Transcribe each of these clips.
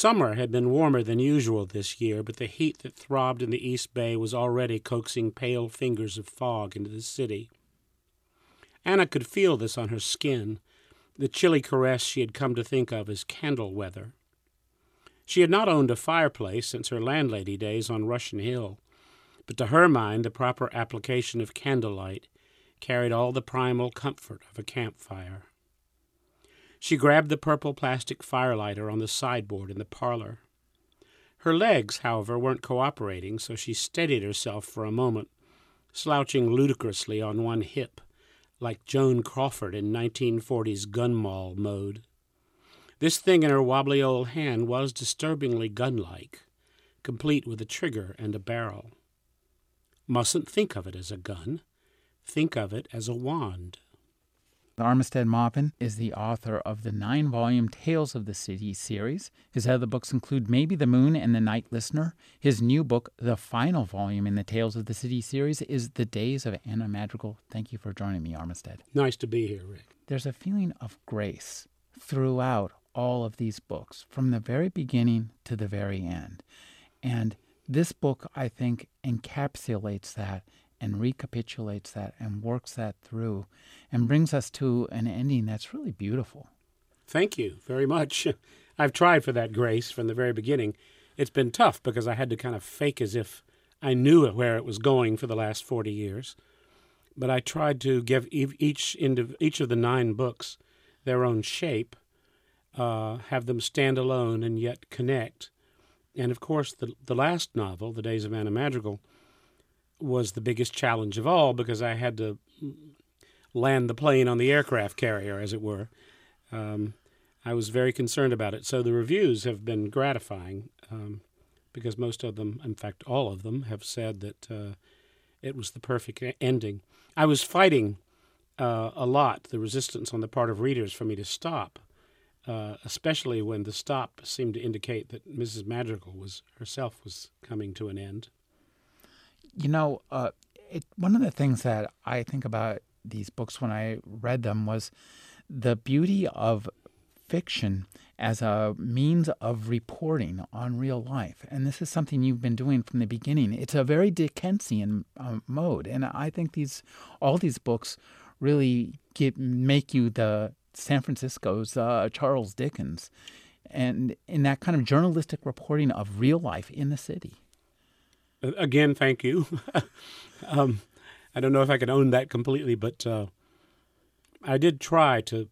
Summer had been warmer than usual this year, but the heat that throbbed in the East Bay was already coaxing pale fingers of fog into the city. Anna could feel this on her skin, the chilly caress she had come to think of as candle weather. She had not owned a fireplace since her landlady days on Russian Hill, but to her mind the proper application of candlelight carried all the primal comfort of a campfire. She grabbed the purple plastic firelighter on the sideboard in the parlor. Her legs, however, weren't cooperating, so she steadied herself for a moment, slouching ludicrously on one hip, like Joan Crawford in 1940s gunmall mode. This thing in her wobbly old hand was disturbingly gun-like, complete with a trigger and a barrel. Mustn't think of it as a gun. Think of it as a wand. Armistead Maupin is the author of the nine volume Tales of the City series. His other books include Maybe the Moon and the Night Listener. His new book, the final volume in the Tales of the City series, is The Days of Anna Madrigal. Thank you for joining me, Armistead. Nice to be here, Rick. There's a feeling of grace throughout all of these books, from the very beginning to the very end. And this book, I think, encapsulates that and recapitulates that and works that through and brings us to an ending that's really beautiful. Thank you very much. I've tried for that grace from the very beginning. It's been tough because I had to kind of fake as if I knew where it was going for the last 40 years. But I tried to give each each of the nine books their own shape, uh, have them stand alone and yet connect. And of course, the the last novel, The Days of Anna Madrigal, was the biggest challenge of all because I had to land the plane on the aircraft carrier, as it were. Um, I was very concerned about it. So the reviews have been gratifying um, because most of them, in fact, all of them, have said that uh, it was the perfect ending. I was fighting uh, a lot the resistance on the part of readers for me to stop, uh, especially when the stop seemed to indicate that Mrs. Madrigal was herself was coming to an end. You know, uh, it, one of the things that I think about these books when I read them was the beauty of fiction as a means of reporting on real life. And this is something you've been doing from the beginning. It's a very Dickensian uh, mode. And I think these all these books really get, make you the San Francisco's uh, Charles Dickens. And in that kind of journalistic reporting of real life in the city. Again, thank you. um, I don't know if I can own that completely, but uh, I did try to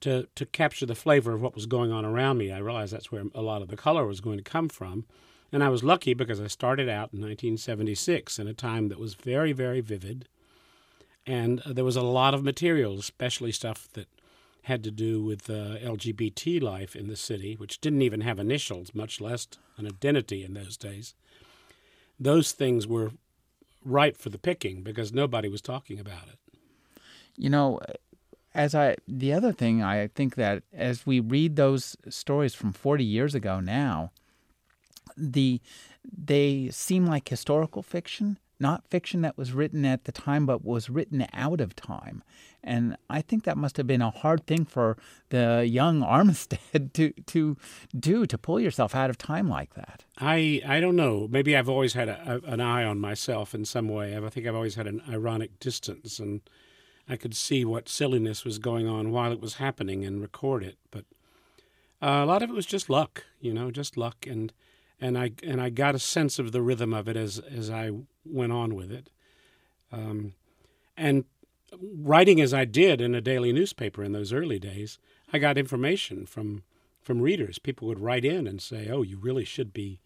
to to capture the flavor of what was going on around me. I realized that's where a lot of the color was going to come from, and I was lucky because I started out in 1976 in a time that was very very vivid, and there was a lot of material, especially stuff that had to do with uh, LGBT life in the city, which didn't even have initials, much less an identity in those days. Those things were ripe for the picking because nobody was talking about it. You know, as I the other thing I think that as we read those stories from 40 years ago now, the they seem like historical fiction, not fiction that was written at the time but was written out of time. And I think that must have been a hard thing for the young Armistead to to do to pull yourself out of time like that. I I don't know. Maybe I've always had a, a, an eye on myself in some way. I think I've always had an ironic distance, and I could see what silliness was going on while it was happening and record it. But uh, a lot of it was just luck, you know, just luck, and and I and I got a sense of the rhythm of it as as I went on with it. Um, and writing as I did in a daily newspaper in those early days, I got information from from readers. People would write in and say, "Oh, you really should be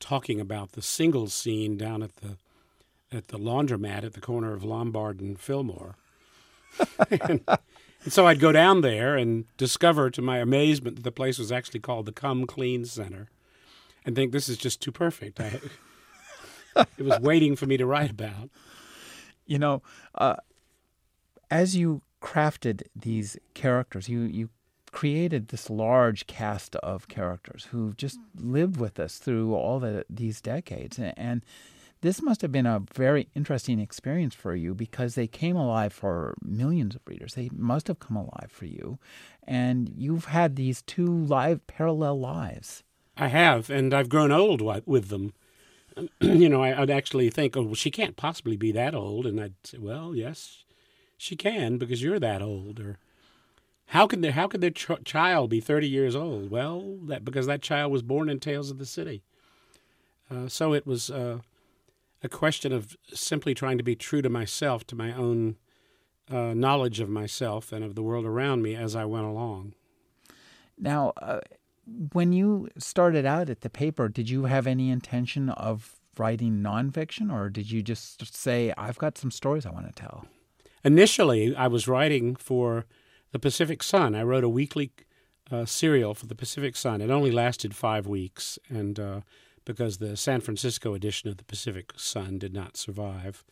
talking about the singles scene down at the at the laundromat at the corner of Lombard and Fillmore." and, and so I'd go down there and discover, to my amazement, that the place was actually called the Come Clean Center, and think this is just too perfect. I, it was waiting for me to write about. You know, uh, as you crafted these characters, you you created this large cast of characters who've just lived with us through all the, these decades. And this must have been a very interesting experience for you because they came alive for millions of readers. They must have come alive for you. And you've had these two live parallel lives. I have, and I've grown old with them. you know, I, would actually think, oh, well, she can't possibly be that old. And I'd say, well, yes, she can because you're that old. Or how could their how could their ch- child be 30 years old? Well, that because that child was born in Tales of the City. Uh, so it was uh, a question of simply trying to be true to myself, to my own uh, knowledge of myself and of the world around me as I went along. Now, uh, when you started out at the paper, did you have any intention of writing nonfiction, or did you just say, "I've got some stories I want to tell"? Initially, I was writing for the Pacific Sun. I wrote a weekly uh, serial for the Pacific Sun. It only lasted five weeks, and uh, because the San Francisco edition of the Pacific Sun did not survive.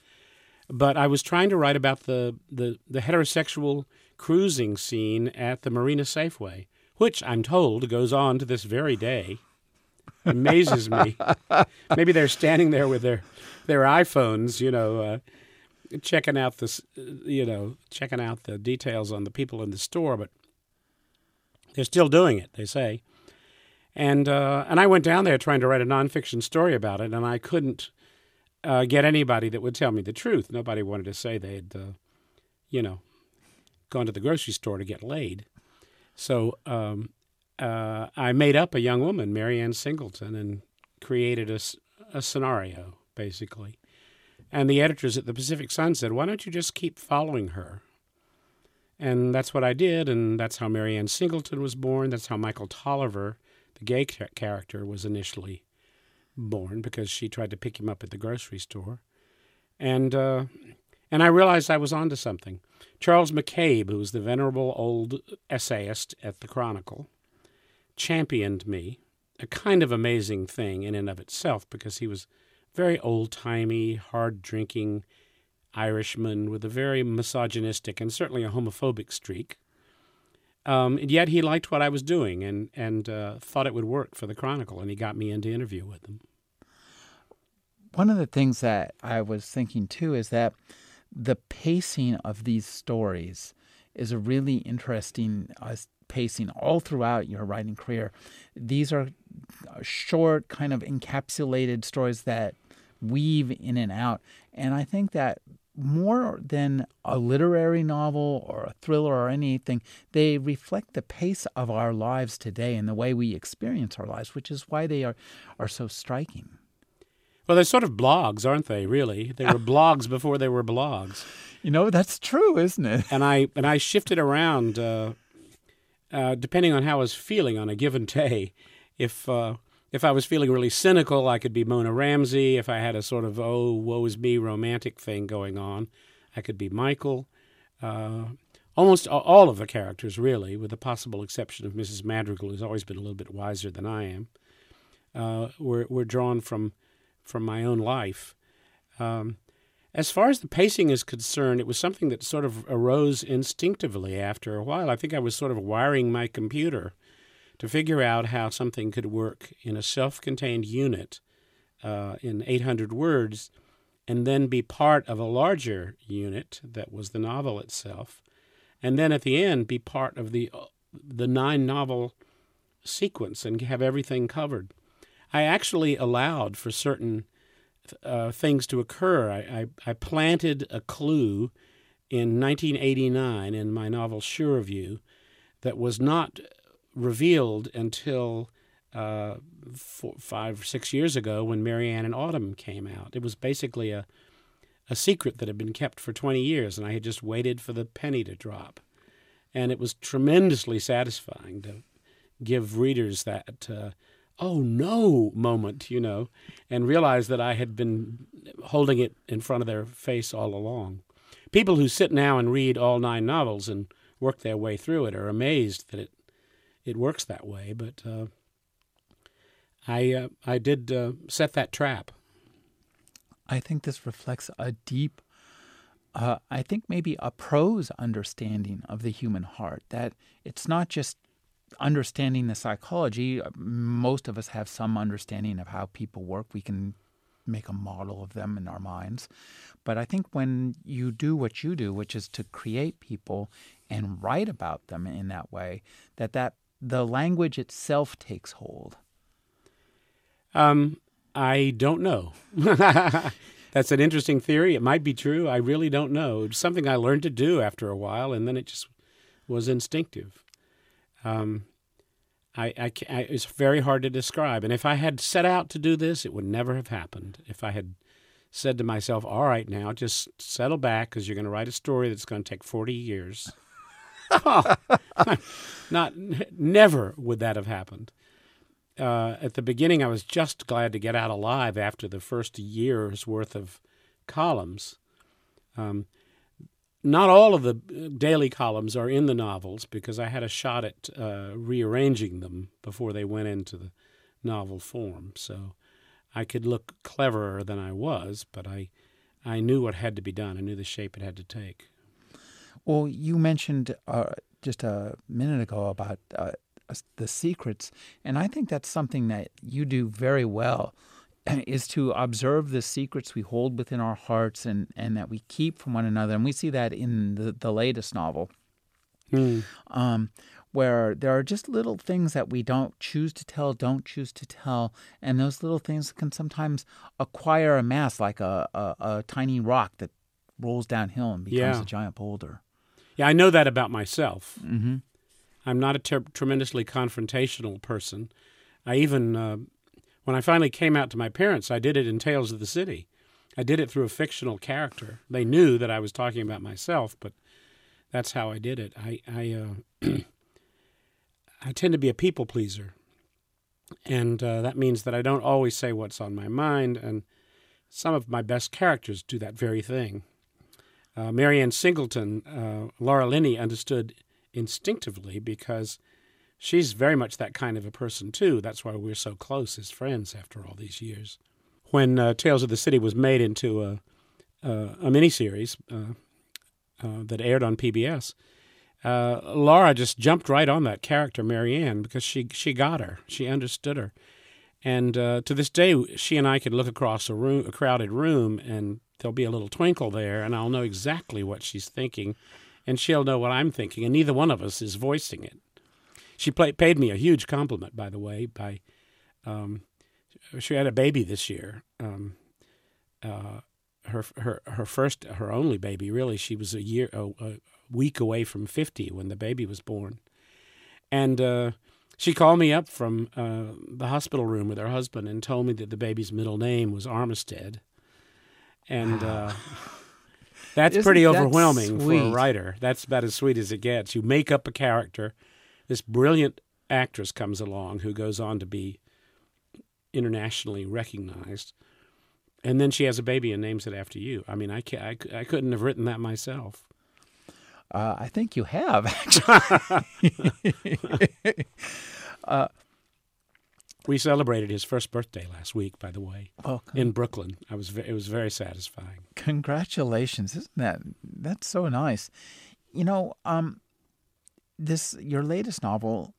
But I was trying to write about the, the, the heterosexual cruising scene at the Marina Safeway, which I'm told goes on to this very day. Amazes me. Maybe they're standing there with their their iPhones, you know, uh, checking out this, you know, checking out the details on the people in the store, but they're still doing it. They say, and uh, and I went down there trying to write a nonfiction story about it, and I couldn't uh, get anybody that would tell me the truth. Nobody wanted to say they'd, uh, you know, gone to the grocery store to get laid. So um, uh, I made up a young woman, Mary Ann Singleton, and created a, a scenario basically. And the editors at the Pacific Sun said, why don't you just keep following her? And that's what I did, and that's how Mary Ann Singleton was born. That's how Michael Tolliver, the gay character, was initially born because she tried to pick him up at the grocery store. And uh, and I realized I was onto something. Charles McCabe, who was the venerable old essayist at the Chronicle, championed me, a kind of amazing thing in and of itself because he was very old timey, hard drinking Irishman with a very misogynistic and certainly a homophobic streak. Um, and yet he liked what I was doing and and uh, thought it would work for the Chronicle, and he got me into interview with them. One of the things that I was thinking too is that the pacing of these stories is a really interesting uh, pacing all throughout your writing career. These are short, kind of encapsulated stories that weave in and out. And I think that more than a literary novel or a thriller or anything, they reflect the pace of our lives today and the way we experience our lives, which is why they are, are so striking. Well, they're sort of blogs, aren't they? Really, they were blogs before they were blogs. You know, that's true, isn't it? And I and I shifted around uh, uh, depending on how I was feeling on a given day. If uh, if I was feeling really cynical, I could be Mona Ramsey. If I had a sort of oh woe is me romantic thing going on, I could be Michael. Uh, almost all of the characters, really, with the possible exception of Mrs. Madrigal, who's always been a little bit wiser than I am, uh, were were drawn from from my own life. Um, as far as the pacing is concerned, it was something that sort of arose instinctively after a while. I think I was sort of wiring my computer to figure out how something could work in a self contained unit uh, in 800 words and then be part of a larger unit that was the novel itself. And then at the end, be part of the, the nine novel sequence and have everything covered. I actually allowed for certain uh, things to occur. I, I, I, planted a clue in 1989 in my novel Sure of You that was not revealed until uh, four, five or six years ago when Mary Ann in Autumn came out. It was basically a a secret that had been kept for 20 years, and I had just waited for the penny to drop. And it was tremendously satisfying to give readers that uh, oh no moment, you know, and realized that I had been holding it in front of their face all along. People who sit now and read all nine novels and work their way through it are amazed that it it works that way. But uh, I uh, I did uh, set that trap. I think this reflects a deep, uh, I think maybe a prose understanding of the human heart. That it's not just understanding the psychology. Most of us have some understanding of how people work. We can make a model of them in our minds. But I think when you do what you do, which is to create people and write about them in that way, that that the language itself takes hold. Um, I don't know. That's an interesting theory. It might be true. I really don't know. It's something I learned to do after a while, and then it just was instinctive. Um, I, I, I, it's very hard to describe. And if I had set out to do this, it would never have happened. If I had said to myself, all right, now just settle back because you're going to write a story that's going to take 40 years. oh, not, never would that have happened. Uh, at the beginning, I was just glad to get out alive after the first year's worth of columns. Um, not all of the uh, daily columns are in the novels because I had a shot at uh, rearranging them before they went into the novel form. So I could look cleverer than I was, but I, I knew what had to be done. I knew the shape it had to take. Well, you mentioned uh, just a minute ago about uh, the secrets, and I think that's something that you do very well is to observe the secrets we hold within our hearts and, and that we keep from one another. And we see that in the, the latest novel, mm. um, where there are just little things that we don't choose to tell, don't choose to tell. And those little things can sometimes acquire a mass, like a, a, a tiny rock that rolls downhill and becomes yeah. a giant boulder. Yeah, I know that about myself. Mm-hmm. I'm not a ter- tremendously confrontational person. I even uh, when I finally came out to my parents, I did it in Tales of the City. I did it through a fictional character. They knew that I was talking about myself, but that's how I did it. I I, uh, I tend to be a people pleaser, and uh, that means that I don't always say what's on my mind. And some of my best characters do that very thing. Uh, Mary Ann Singleton, uh, Laura Linney understood instinctively because she's very much that kind of a person too. That's why we're so close as friends after all these years. When uh, Tales of the City was made into a a, a miniseries uh, uh, that aired on PBS, uh, Laura just jumped right on that character Mary Ann because she she got her, she understood her, and uh, to this day she and I could look across a room, a crowded room, and there'll be a little twinkle there, and I'll know exactly what she's thinking, and she'll know what I'm thinking, and neither one of us is voicing it. She play, paid me a huge compliment, by the way. By um, she had a baby this year. Um, uh, her her her first, her only baby. Really, she was a year, a, a week away from fifty when the baby was born, and uh, she called me up from uh, the hospital room with her husband and told me that the baby's middle name was Armistead, and. Uh, that's Isn't pretty overwhelming for a writer. That's about as sweet as it gets. You make up a character this brilliant actress comes along who goes on to be internationally recognized. And then she has a baby and names it after you. I mean, I, I, I couldn't have written that myself. Uh, I think you have, actually. uh, we celebrated his first birthday last week, by the way, well, in Brooklyn. I was it was very satisfying. Congratulations! Isn't that that's so nice? You know, um, this your latest novel,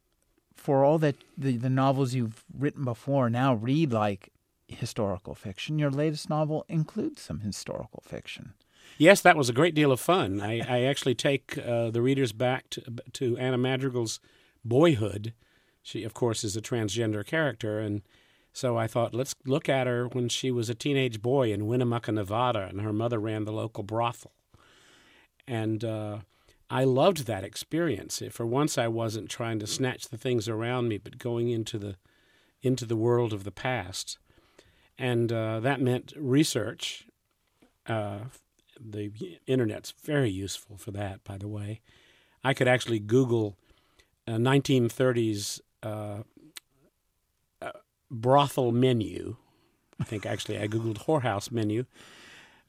for all that the, the novels you've written before now read like historical fiction, your latest novel includes some historical fiction. Yes, that was a great deal of fun. I, I actually take uh, the readers back to, to Anna Madrigal's boyhood. She, of course, is a transgender character, and so I thought, let's look at her when she was a teenage boy in Winnemucca, Nevada, and her mother ran the local brothel. And uh, I loved that experience. For once, I wasn't trying to snatch the things around me, but going into the into the world of the past, and uh, that meant research. Uh, the internet's very useful for that, by the way. I could actually Google a 1930s uh, uh, brothel menu. I think actually I Googled whorehouse menu.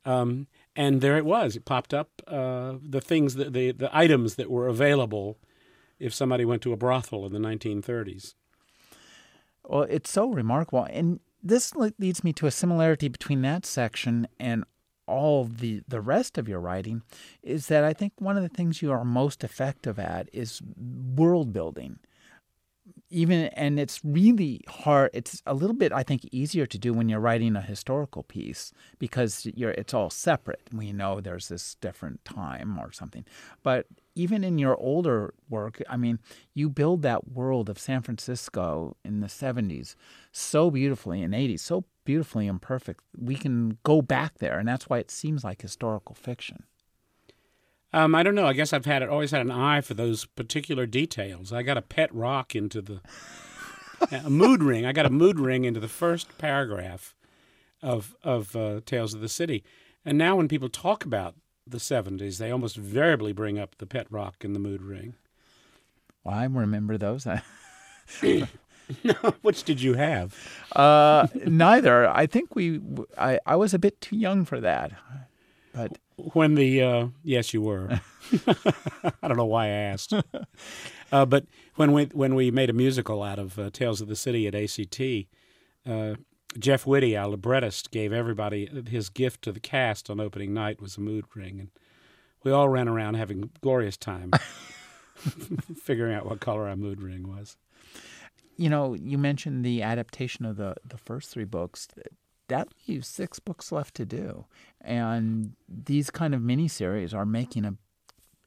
Um, and there it was. It popped up uh, the things that the the items that were available if somebody went to a brothel in the 1930s. Well, it's so remarkable, and this leads me to a similarity between that section and all the the rest of your writing is that I think one of the things you are most effective at is world building even and it's really hard it's a little bit i think easier to do when you're writing a historical piece because you're it's all separate. We know there's this different time or something. But even in your older work i mean you build that world of san francisco in the 70s so beautifully in 80s so beautifully imperfect. We can go back there and that's why it seems like historical fiction um, I don't know. I guess I've had always had an eye for those particular details. I got a pet rock into the a mood ring. I got a mood ring into the first paragraph of of uh, Tales of the City, and now when people talk about the '70s, they almost invariably bring up the pet rock and the mood ring. Well, I remember those. Which did you have? Uh, neither. I think we. I I was a bit too young for that, but when the uh, yes, you were. I don't know why I asked, uh, but when we when we made a musical out of uh, Tales of the City at ACT, uh, Jeff Whitty, our librettist, gave everybody his gift to the cast on opening night was a mood ring, and we all ran around having glorious time figuring out what color our mood ring was. You know, you mentioned the adaptation of the the first three books that leaves six books left to do. And these kind of miniseries are making a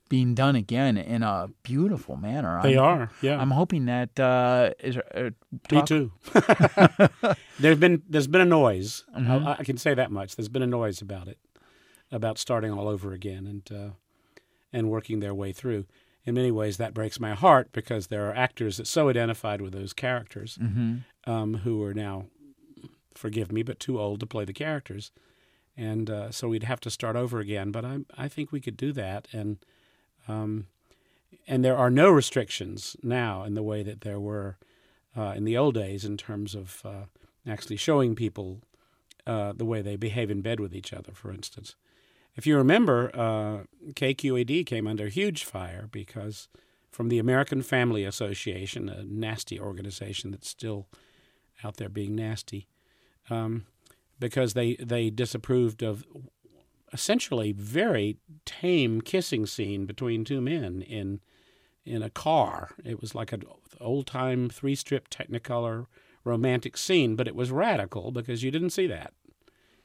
being done again in a beautiful manner. They I'm, are, yeah. I'm hoping that uh, is. Uh, Me too. there's been there's been a noise. Mm-hmm. I, I, can say that much. There's been a noise about it, about starting all over again and uh, and working their way through. In many ways, that breaks my heart because there are actors that so identified with those characters mm-hmm. um, who are now forgive me, but too old to play the characters. And uh, so we'd have to start over again. But I, I think we could do that. And, um, and there are no restrictions now in the way that there were uh, in the old days in terms of uh, actually showing people uh, the way they behave in bed with each other, for instance. If you remember, uh, KQED came under huge fire because from the American Family Association, a nasty organization that's still out there being nasty, um, because they they disapproved of essentially very tame kissing scene between two men in in a car. It was like an old time three strip Technicolor romantic scene, but it was radical because you didn't see that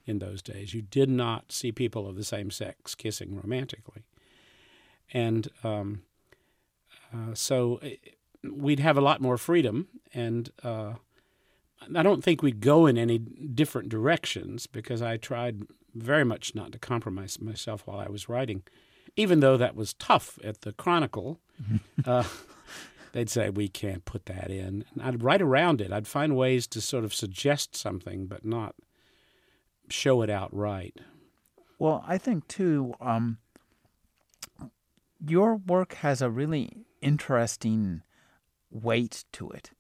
in those days. You did not see people of the same sex kissing romantically, and um, uh, so eh, we'd have a lot more freedom and. Uh, I don't think we'd go in any different directions because I tried very much not to compromise myself while I was writing, even though that was tough at the Chronicle. uh, they'd say we can't put that in. And I'd write around it. I'd find ways to sort of suggest something, but not show it outright. Well, I think too. Um, your work has a really interesting weight to it.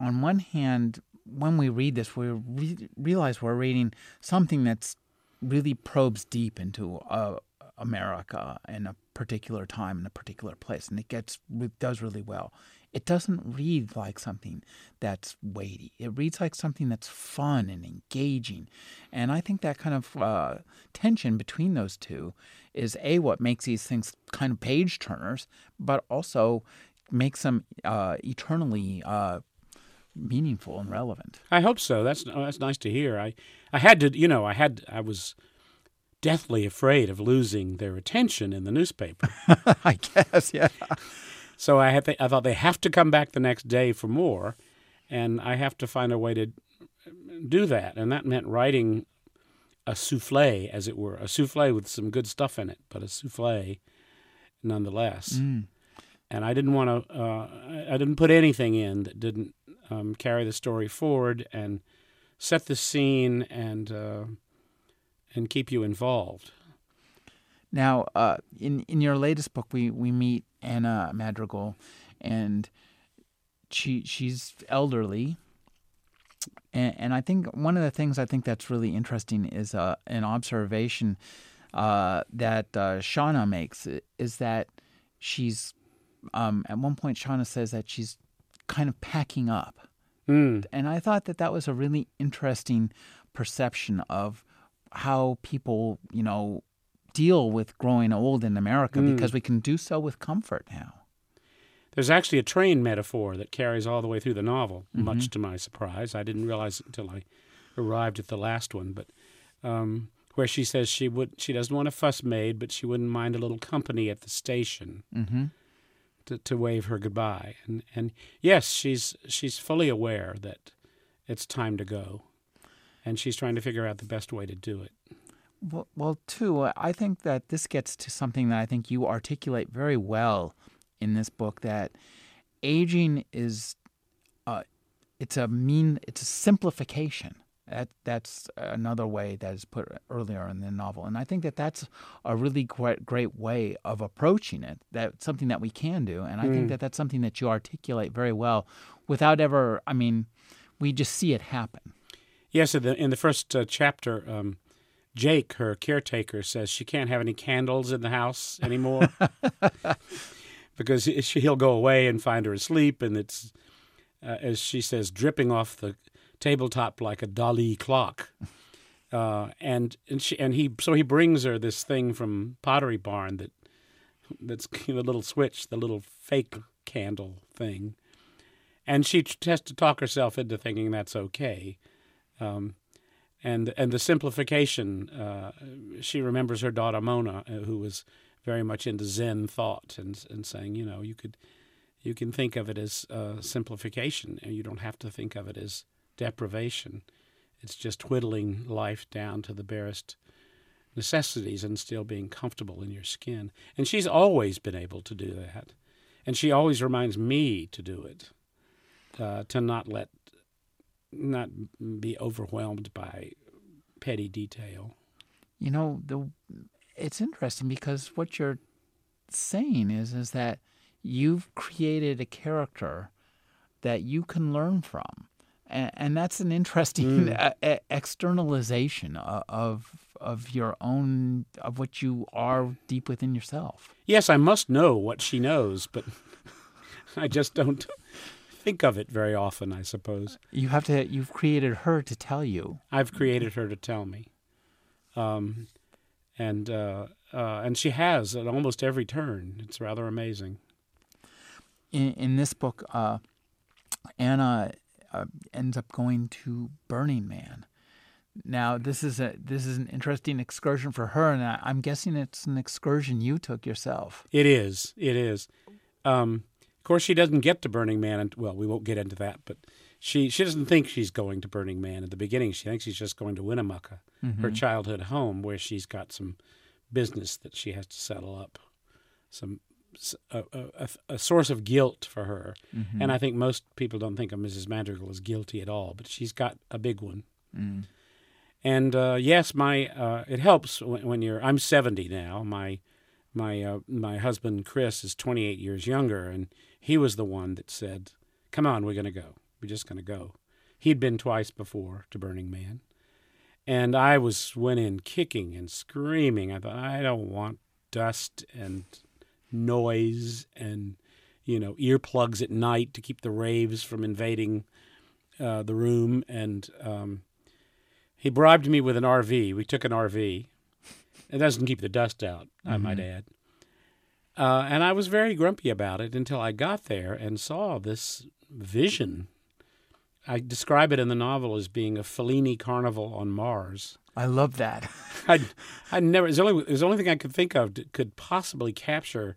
On one hand, when we read this, we re- realize we're reading something that's really probes deep into uh, America in a particular time in a particular place, and it gets it does really well. It doesn't read like something that's weighty. It reads like something that's fun and engaging, and I think that kind of uh, tension between those two is a what makes these things kind of page turners, but also makes them uh, eternally uh, meaningful and relevant. I hope so. That's oh, that's nice to hear. I I had to, you know, I had I was deathly afraid of losing their attention in the newspaper. I guess, yeah. So I had I thought they have to come back the next day for more, and I have to find a way to do that, and that meant writing a souffle, as it were, a souffle with some good stuff in it, but a souffle nonetheless. Mm. And I didn't want to. Uh, I didn't put anything in that didn't um, carry the story forward and set the scene and uh, and keep you involved. Now, uh, in in your latest book, we we meet Anna Madrigal, and she she's elderly. And, and I think one of the things I think that's really interesting is uh, an observation uh, that uh, Shawna makes is that she's um, at one point Shawna says that she's kind of packing up Mm. And I thought that that was a really interesting perception of how people, you know, deal with growing old in America Mm. because we can do so with comfort now. There's actually a train metaphor that carries all the way through the novel, Mm-hmm. much to my surprise. I didn't realize it until I arrived at the last one, but um, where she says she would she doesn't want a fuss made, but she wouldn't mind a little company at the station Mm-hmm. To, to wave her goodbye. And and yes, she's she's fully aware that it's time to go, and she's trying to figure out the best way to do it. Well, well, too, I think that this gets to something that I think you articulate very well in this book that aging is uh, it's a mean it's a simplification. That that's another way that is put earlier in the novel, and I think that that's a really great great way of approaching it. That's something that we can do, and I think Mm. that that's something that you articulate very well, without ever. I mean, we just see it happen. Yes, in the in the first uh, chapter, um, Jake, her caretaker, says she can't have any candles in the house anymore because he'll go away and find her asleep, and it's uh, as she says, dripping off the tabletop like a Dali clock. Uh, and and she and he so he brings her this thing from Pottery Barn that that's the little switch, the little fake candle thing, and she has to talk herself into thinking that's okay. Um, and and the simplification. Uh, she remembers her daughter Mona, uh, who was very much into Zen thought, and and saying, you know, you could you can think of it as uh, simplification, and you don't have to think of it as deprivation. It's just whittling life down to the barest necessities and still being comfortable in your skin. And she's always been able to do that, and she always reminds me to do it, uh, to not let not be overwhelmed by petty detail. you know the it's interesting because what you're saying is is that you've created a character that you can learn from and, and that's an interesting Mm. uh, externalization of of your own of what you are deep within yourself Yes, I must know what she knows, but I just don't think of it very often, I suppose. you have to you've created her to tell you I've created her to tell me. Um, and uh, uh, and she has at almost every turn. It's rather amazing. in, in this book, uh, Anna uh, ends up going to Burning Man. Now, this is a this is an interesting excursion for her, and I, I'm guessing it's an excursion you took yourself. It is. It is. Um, of course, she doesn't get to Burning Man, and well, we won't get into that. But she she doesn't think she's going to Burning Man at the beginning. She thinks she's just going to Winnemucca, her childhood home, where she's got some business that she has to settle up, some a, a, a- source of guilt for her. And I think most people don't think of Mrs. Madrigal as guilty at all, but she's got a big one. Mm. And uh, yes, my uh, it helps when, when you're. I'm 70 now. My my uh, my husband Chris is 28 years younger, and he was the one that said, "Come on, we're going to go. We're just going to go." He'd been twice before to Burning Man, and I was went in kicking and screaming. I thought, I don't want dust and noise and you know earplugs at night to keep the raves from invading uh, the room. And um, he bribed me with an RV. We took an RV. It doesn't keep the dust out, I might add. Uh, and I was very grumpy about it until I got there and saw this vision. I describe it in the novel as being a Fellini carnival on Mars. I love that. I, I never. It's the only. It's the only thing I could think of that could possibly capture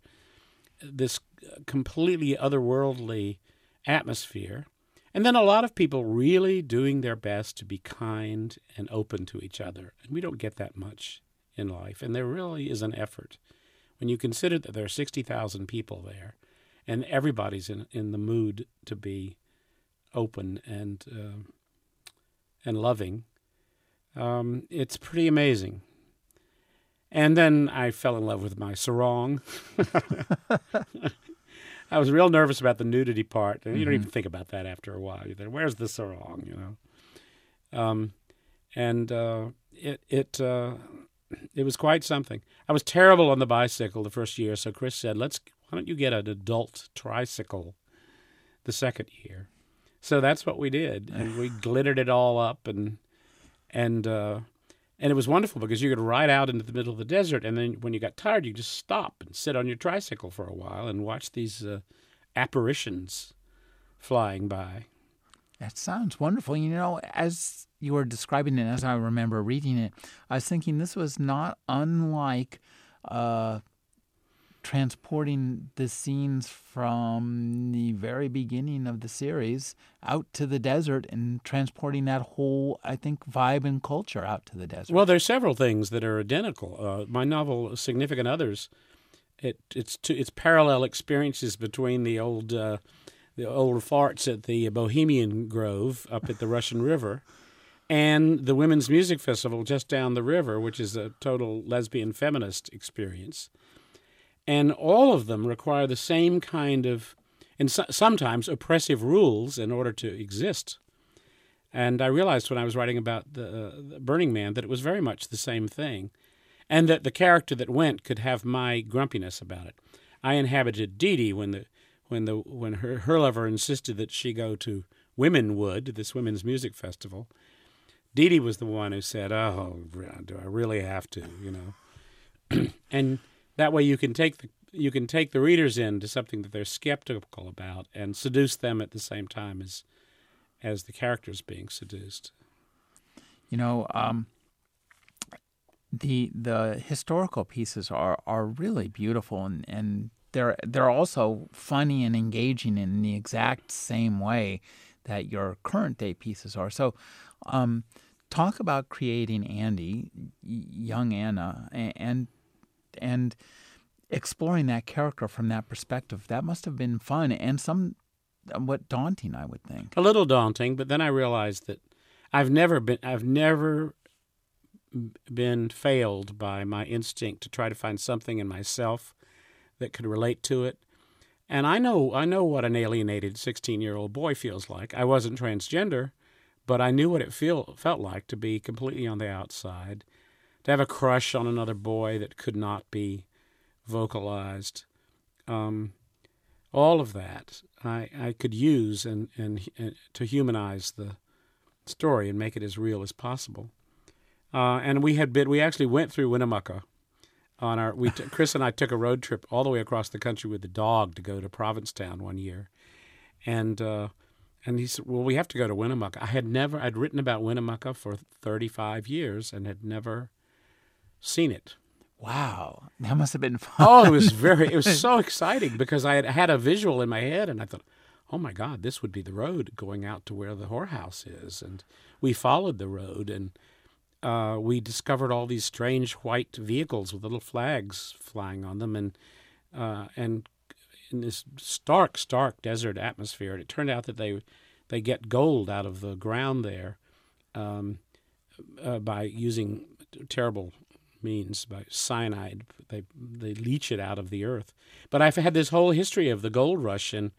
this uh, completely otherworldly atmosphere. And then a lot of people really doing their best to be kind and open to each other. And we don't get that much in life. And there really is an effort. When you consider that there are 60,000 people there and everybody's in, in the mood to be open and, uh, and loving, um, it's pretty amazing. And then I fell in love with my sarong. I was real nervous about the nudity part. And you don't even think about that after a while. There, where's the sarong, you know? Um, and uh, it it uh, it was quite something. I was terrible on the bicycle the first year, so Chris said, "Let's why don't you get an adult tricycle the second year?" So that's what we did, and we glittered it all up, and and uh, and it was wonderful because you could ride out into the middle of the desert, and then when you got tired, you just stop and sit on your tricycle for a while and watch these uh, apparitions flying by. That sounds wonderful. You know, as you were describing it, as I remember reading it, I was thinking this was not unlike uh, transporting the scenes from the very beginning of the series out to the desert and transporting that whole, I think, vibe and culture out to the desert. Well, there's several things that are identical. Uh, my novel, Significant Others, it, it's two, it's parallel experiences between the old uh, the old farts at the Bohemian Grove up at the Russian River, and the Women's Music Festival just down the river, which is a total lesbian feminist experience. And all of them require the same kind of, and so, sometimes oppressive rules in order to exist. And I realized when I was writing about the, uh, the Burning Man that it was very much the same thing, and that the character that went could have my grumpiness about it. I inhabited DeDe when the when the when her her lover insisted that she go to Wimminwood, this women's music festival. DeDe was the one who said, "Oh, do I really have to?" You know, and that way you can take the you can take the readers into something that they're skeptical about and seduce them at the same time as as the characters being seduced. You know, um, the the historical pieces are are really beautiful and and they're they're also funny and engaging in the exact same way that your current day pieces are. So, um, talk about creating Andy, young Anna, and and exploring that character from that perspective. That must have been fun and some uh, what daunting, I would think. A little daunting, but then I realized that I've never been I've never been failed by my instinct to try to find something in myself that could relate to it. And I know I know what an alienated 16-year-old boy feels like. I wasn't transgender, but I knew what it feel felt like to be completely on the outside, to have a crush on another boy that could not be vocalized. Um, all of that I, I could use and, and, and to humanize the story and make it as real as possible. Uh, and we had been we actually went through Winnemucca on our we t- Chris and I took a road trip all the way across the country with the dog to go to Provincetown one year, and uh, and he said, "Well, we have to go to Winnemucca." I had never I'd written about Winnemucca for 35 years and had never seen it. Wow, that must have been fun. Oh, it was very it was so exciting because I had had a visual in my head and I thought, "Oh my God, this would be the road going out to where the whorehouse is." And we followed the road and uh, we discovered all these strange white vehicles with little flags flying on them, and uh, and in this stark, stark desert atmosphere. And it turned out that they they get gold out of the ground there um, uh, by using terrible means by cyanide. They they leach it out of the earth. But I've had this whole history of the gold rush in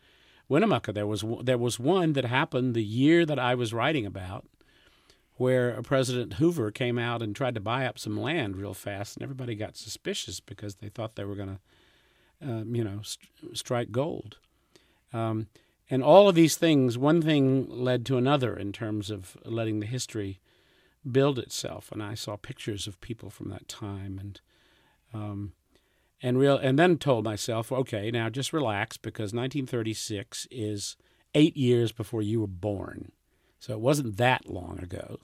Winnemucca. There was there was one that happened the year that I was writing about where President Hoover came out and tried to buy up some land real fast, and everybody got suspicious because they thought they were going to, um, you know, st- strike gold. Um, and all of these things, one thing led to another in terms of letting the history build itself. And I saw pictures of people from that time, and um, and real, and then told myself, okay, now just relax because 1936 is eight years before you were born. So it wasn't that long ago.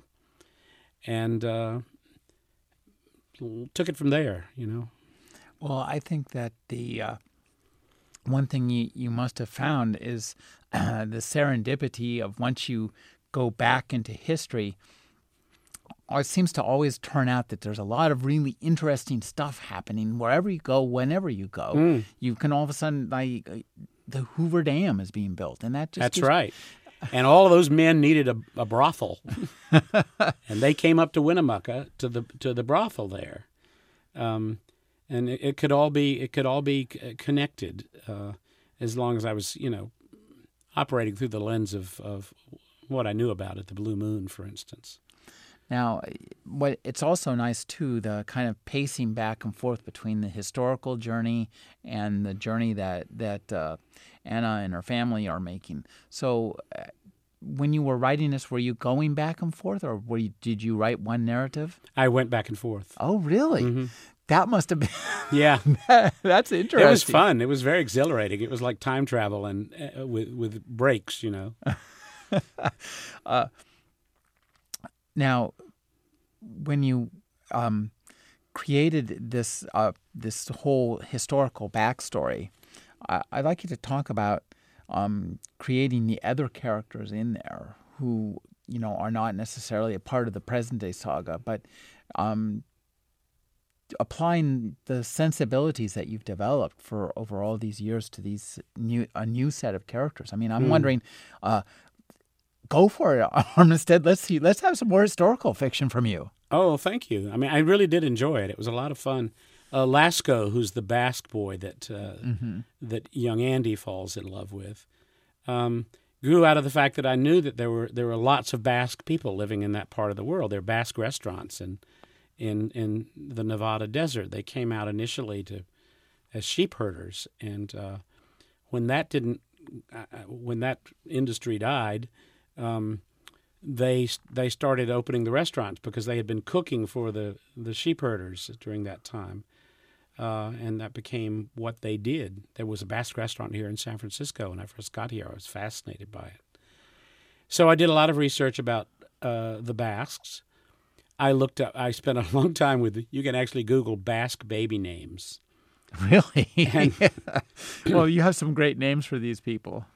And uh, took it from there, you know. Well, I think that the uh, one thing you, you must have found is uh, the serendipity of once you go back into history, it seems to always turn out that there's a lot of really interesting stuff happening wherever you go, whenever you go. Mm. You can all of a sudden like the Hoover Dam is being built, and that just that's gives, right and all of those men needed a, a brothel, and they came up to Winnemucca to the to the brothel there, um, and it, it, could all be it could all be connected uh, as long as I was you know operating through the lens of of what I knew about it, the Blue Moon, for instance. Now, what it's also nice too the kind of pacing back and forth between the historical journey and the journey that that uh, Anna and her family are making. So, uh, when you were writing this, were you going back and forth, or were you, did you write one narrative? I went back and forth. Oh, really? Mm-hmm. That must have been. Yeah, that's interesting. it was fun. It was very exhilarating. It was like time travel and uh, with with breaks, you know. Now, when you um, created this uh, this whole historical backstory, I- I'd like you to talk about um, creating the other characters in there who you know are not necessarily a part of the present day saga, but um, applying the sensibilities that you've developed for over all these years to these new a new set of characters. I mean, I'm wondering. Uh, Go for it, Armistead. Let's see. Let's have some more historical fiction from you. Oh, thank you. I mean, I really did enjoy it. It was a lot of fun. Uh, Lasco, who's the Basque boy that uh, that young Andy falls in love with, um, grew out of the fact that I knew that there were there were lots of Basque people living in that part of the world. There are Basque restaurants in in in the Nevada desert. They came out initially to as sheep herders, and uh, when that didn't uh, when that industry died, um, they they started opening the restaurants because they had been cooking for the the sheep herders during that time, uh, and that became what they did. There was a Basque restaurant here in San Francisco when I first got here. I was fascinated by it. So I did a lot of research about uh, the Basques. I looked up. I spent a long time with. You can actually Google Basque baby names. Really? well, you have some great names for these people.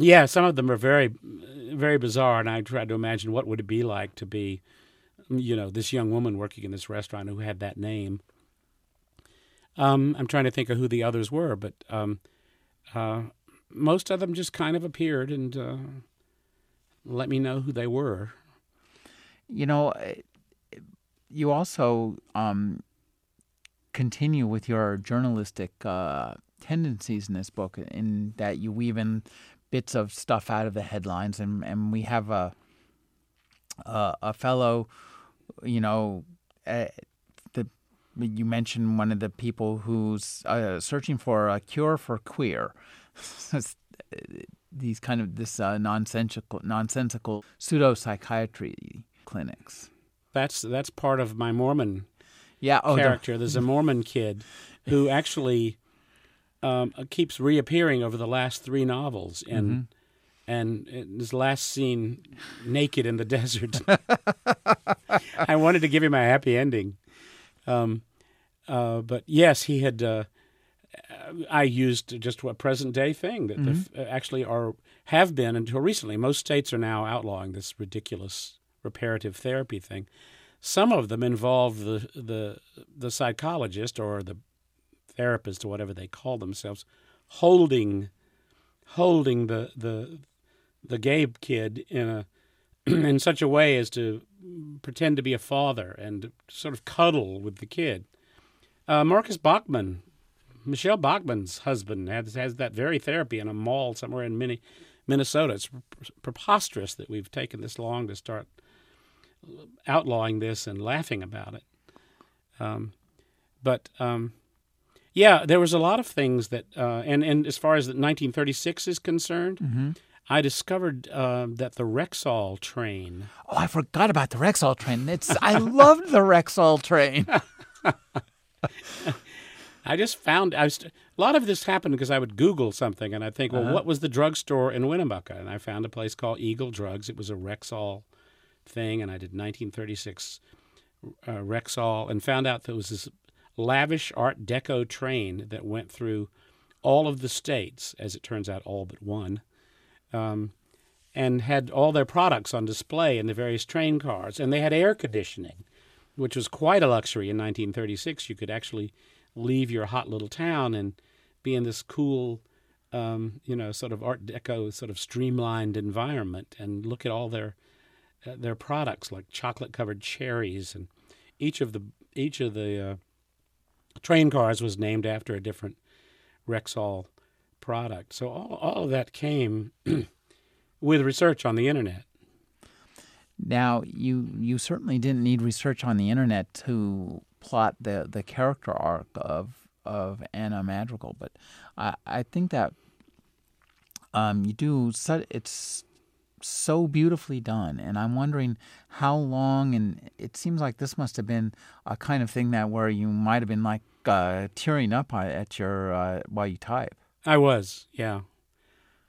Yeah, some of them are very, very bizarre, and I tried to imagine what would it be like to be, you know, this young woman working in this restaurant who had that name. Um, I'm trying to think of who the others were, but um, uh, most of them just kind of appeared and uh, let me know who they were. You know, you also um, continue with your journalistic uh, tendencies in this book, in that you weave in bits of stuff out of the headlines, and and we have a a, a fellow, you know, uh, the you mentioned one of the people who's uh, searching for a cure for queer. These kind of this uh, nonsensical nonsensical pseudo psychiatry clinics. That's that's part of my Mormon Yeah. Oh, character. There's a Mormon kid who actually um, keeps reappearing over the last three novels, and and his last scene, naked in the desert. I wanted to give him a happy ending, um, uh, but yes, he had. Uh, I used just a present day thing that the, f- actually are have been until recently. Most states are now outlawing this ridiculous reparative therapy thing. Some of them involve the the the psychologist or the therapist or whatever they call themselves holding holding the the the gay kid in a in such a way as to pretend to be a father and sort of cuddle with the kid. Uh, Marcus Bachmann, Michele Bachmann's husband, has has that very therapy in a mall somewhere in Minne- Minnesota. It's preposterous that we've taken this long to start outlawing this and laughing about it. Um, but um, yeah, there was a lot of things that, uh, and and as far as the 1936 is concerned, I discovered uh, that the Rexall train. Oh, I forgot about the Rexall train. It's I loved the Rexall train. I just found I was, a lot of this happened because I would Google something and I think, well, what was the drugstore in Winnemucca? And I found a place called Eagle Drugs. It was a Rexall thing, and I did 1936 uh, Rexall and found out there was this lavish Art Deco train that went through all of the states, as it turns out, all but one, um, and had all their products on display in the various train cars. And they had air conditioning, which was quite a luxury in 1936. You could actually leave your hot little town and be in this cool, um, you know, sort of Art Deco, sort of streamlined environment, and look at all their uh, their products like chocolate covered cherries, and each of the each of the uh, train cars was named after a different Rexall product. So all all of that came with research on the internet. Now, you you certainly didn't need research on the internet to plot the, the character arc of of Anna Madrigal, but I, I think that um, you do. It's so beautifully done. And I'm wondering how long, and it seems like this must have been a kind of thing that where you might have been like uh, tearing up at your uh, while you type. I was, yeah.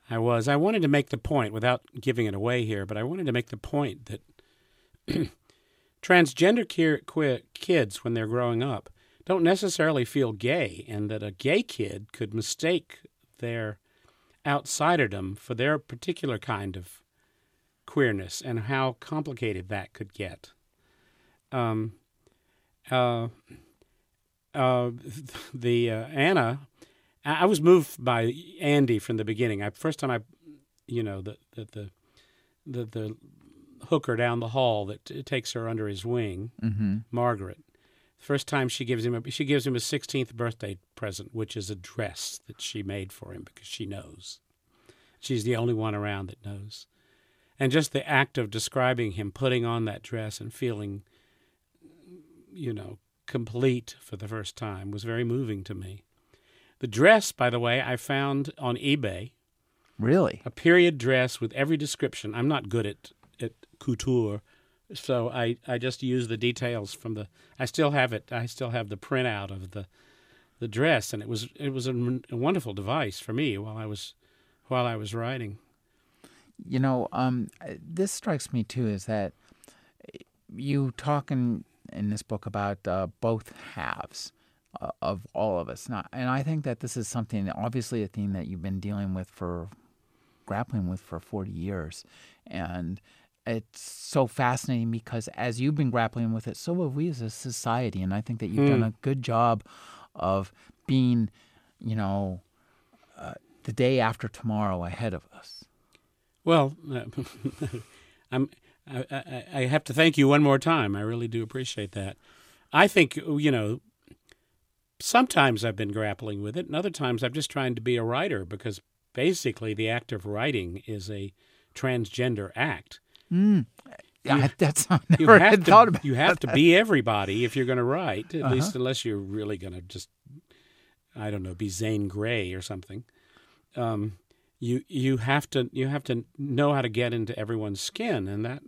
I was. I wanted to make the point, without giving it away here, but I wanted to make the point that transgender kids, when they're growing up, don't necessarily feel gay, and that a gay kid could mistake their outsiderdom for their particular kind of queerness and how complicated that could get. Um, uh, uh, the uh, Anna, I was moved by Andy from the beginning. I first time I, you know, the the the the, the hooker down the hall that takes her under his wing, mm-hmm. Margaret. First time she gives him a, she gives him a 16th birthday present, which is a dress that she made for him because she knows. She's the only one around that knows. And just the act of describing him putting on that dress and feeling, you know, complete for the first time was very moving to me. The dress, by the way, I found on eBay. Really? A period dress with every description. I'm not good at, at couture, so I, I just use the details from the. I still have it. I still have the printout of the the dress, and it was it was a, a wonderful device for me while I was while I was writing. You know, um, this strikes me too is that you talk in in this book about uh, both halves uh, of all of us. Now, and I think that this is something, obviously, a theme that you've been dealing with for, grappling with for 40 years. And it's so fascinating because as you've been grappling with it, so have we as a society. And I think that you've mm. done a good job of being, you know, uh, the day after tomorrow ahead of us. Well, I'm I, I, have to thank you one more time. I really do appreciate that. I think, you know, sometimes I've been grappling with it, and other times I'm just trying to be a writer because basically the act of writing is a transgender act. Mm. Yeah, that's I never had thought about. You have to be everybody if you're going to write, at uh-huh. least unless you're really going to just, I don't know, be Zane Grey or something. Um, you you have to you have to know how to get into everyone's skin, and that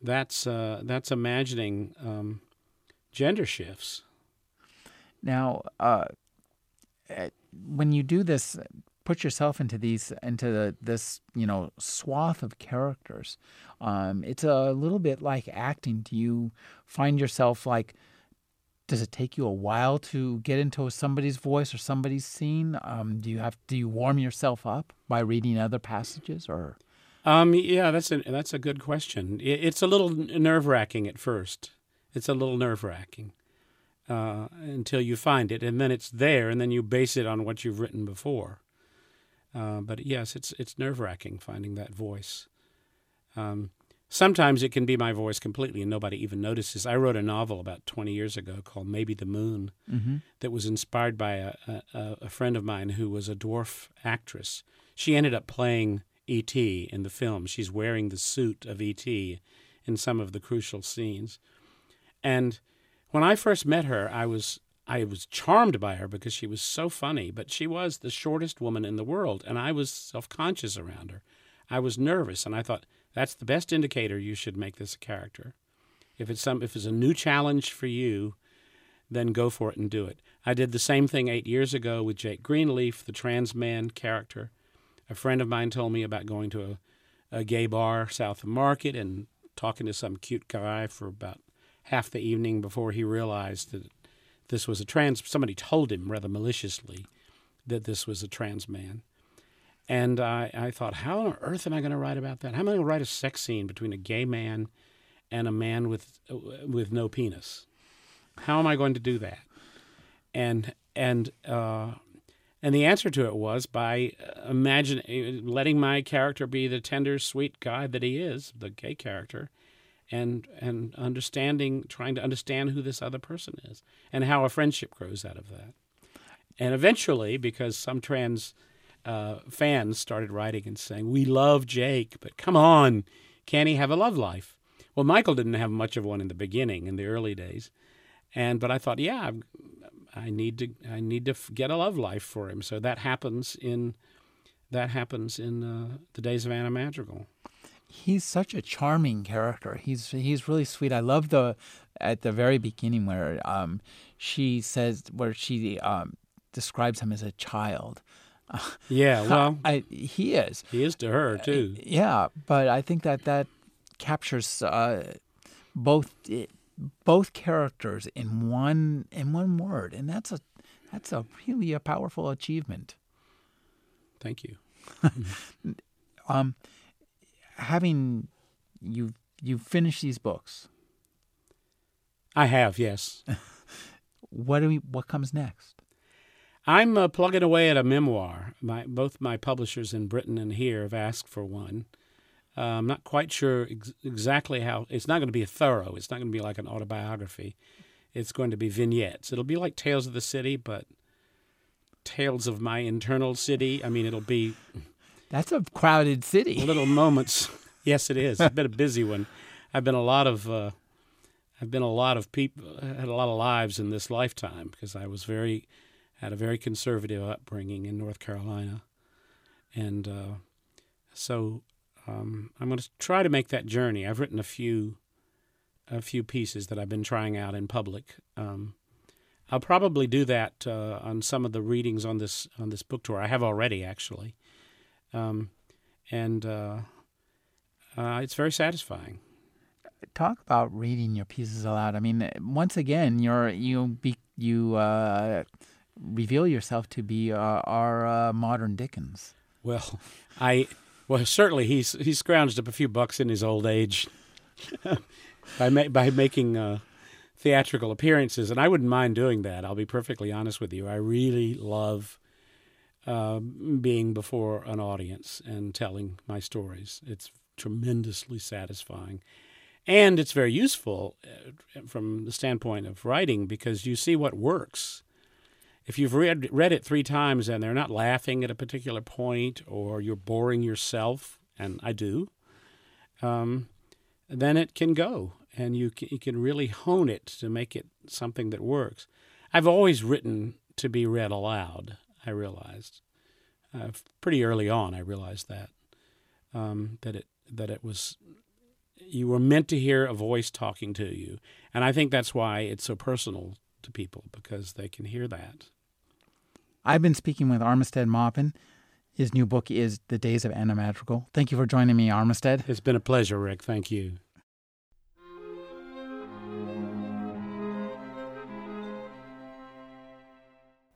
that's uh, that's imagining um, gender shifts. Now, uh, when you do this, put yourself into these into the, this you know swath of characters. Um, it's a little bit like acting. Do you find yourself like? Does it take you a while to get into somebody's voice or somebody's scene? Um, do you have do you warm yourself up by reading other passages or? Um, yeah, that's a that's a good question. It's a little nerve wracking at first. It's a little nerve wracking uh, until you find it, and then it's there, and then you base it on what you've written before. Uh, but yes, it's it's nerve wracking finding that voice. Um, sometimes it can be my voice completely, and nobody even notices. I wrote a novel about twenty years ago called Maybe the Moon, mm-hmm. that was inspired by a, a, a friend of mine who was a dwarf actress. She ended up playing E.T. in the film. She's wearing the suit of E.T. in some of the crucial scenes. And when I first met her, I was I was charmed by her because she was so funny, but she was the shortest woman in the world, and I was self-conscious around her. I was nervous, and I thought that's the best indicator you should make this a character. If it's some if it's a new challenge for you, then go for it and do it. I did the same thing 8 years ago with Jake Greenleaf, the trans man character. A friend of mine told me about going to a, a gay bar south of Market and talking to some cute guy for about half the evening before he realized that this was a trans. Somebody told him rather maliciously that this was a trans man. And I, I thought, how on earth am I going to write about that? How am I going to write a sex scene between a gay man and a man with with no penis? How am I going to do that? And and uh, and the answer to it was by uh, imagining, letting my character be the tender, sweet guy that he is, the gay character, and and understanding, trying to understand who this other person is, and how a friendship grows out of that. And eventually, because some trans uh, fans started writing and saying, "We love Jake, but come on, can he have a love life?" Well, Michael didn't have much of one in the beginning, in the early days, and but I thought, yeah, I need to I need to get a love life for him. So that happens in that happens in uh, the days of Anna Madrigal. he's such a charming character. He's he's really sweet. I love the at the very beginning where um, she says where she um, describes him as a child. Yeah, well, I, he is. he is to her too. Yeah, but I think that that captures uh, both both characters in one in one word, and that's a that's a really a powerful achievement. Thank you. Um, having you you finished these books, I have, yes. what do we what comes next? I'm uh, plugging away at a memoir. My both my publishers in Britain and here have asked for one. Uh, I'm not quite sure ex- exactly how. It's not going to be a thorough. It's not going to be like an autobiography. It's going to be vignettes. It'll be like Tales of the City, but tales of my internal city. I mean, it'll be That's a crowded city. little moments. Yes, it is. It's been a busy one. I've been a lot of. Uh, I've been a lot of people. Had a lot of lives in this lifetime because I was very had a very conservative upbringing in North Carolina, and uh, so um, I'm going to try to make that journey. I've written a few a few pieces that I've been trying out in public. Um, I'll probably do that uh, on some of the readings on this on this book tour. I have already actually, um, and uh, uh, it's very satisfying. Talk about reading your pieces aloud. I mean, once again, you're you be you uh, reveal yourself to be uh, our uh, modern Dickens. Well, I well certainly he's he scrounged up a few bucks in his old age by ma- by making uh, theatrical appearances, and I wouldn't mind doing that. I'll be perfectly honest with you. I really love uh, being before an audience and telling my stories. It's tremendously satisfying, and it's very useful uh, from the standpoint of writing because you see what works if you've read read it three times and they're not laughing at a particular point or you're boring yourself, and I do, um, then it can go, and you can, you can really hone it to make it something that works. I've always written to be read aloud. I realized uh, pretty early on. I realized that um, that it that it was you were meant to hear a voice talking to you, and I think that's why it's so personal to people because they can hear that. I've been speaking with Armistead Maupin. His new book is The Days of Anna Madrigal. Thank you for joining me, Armistead. It's been a pleasure, Rick. Thank you.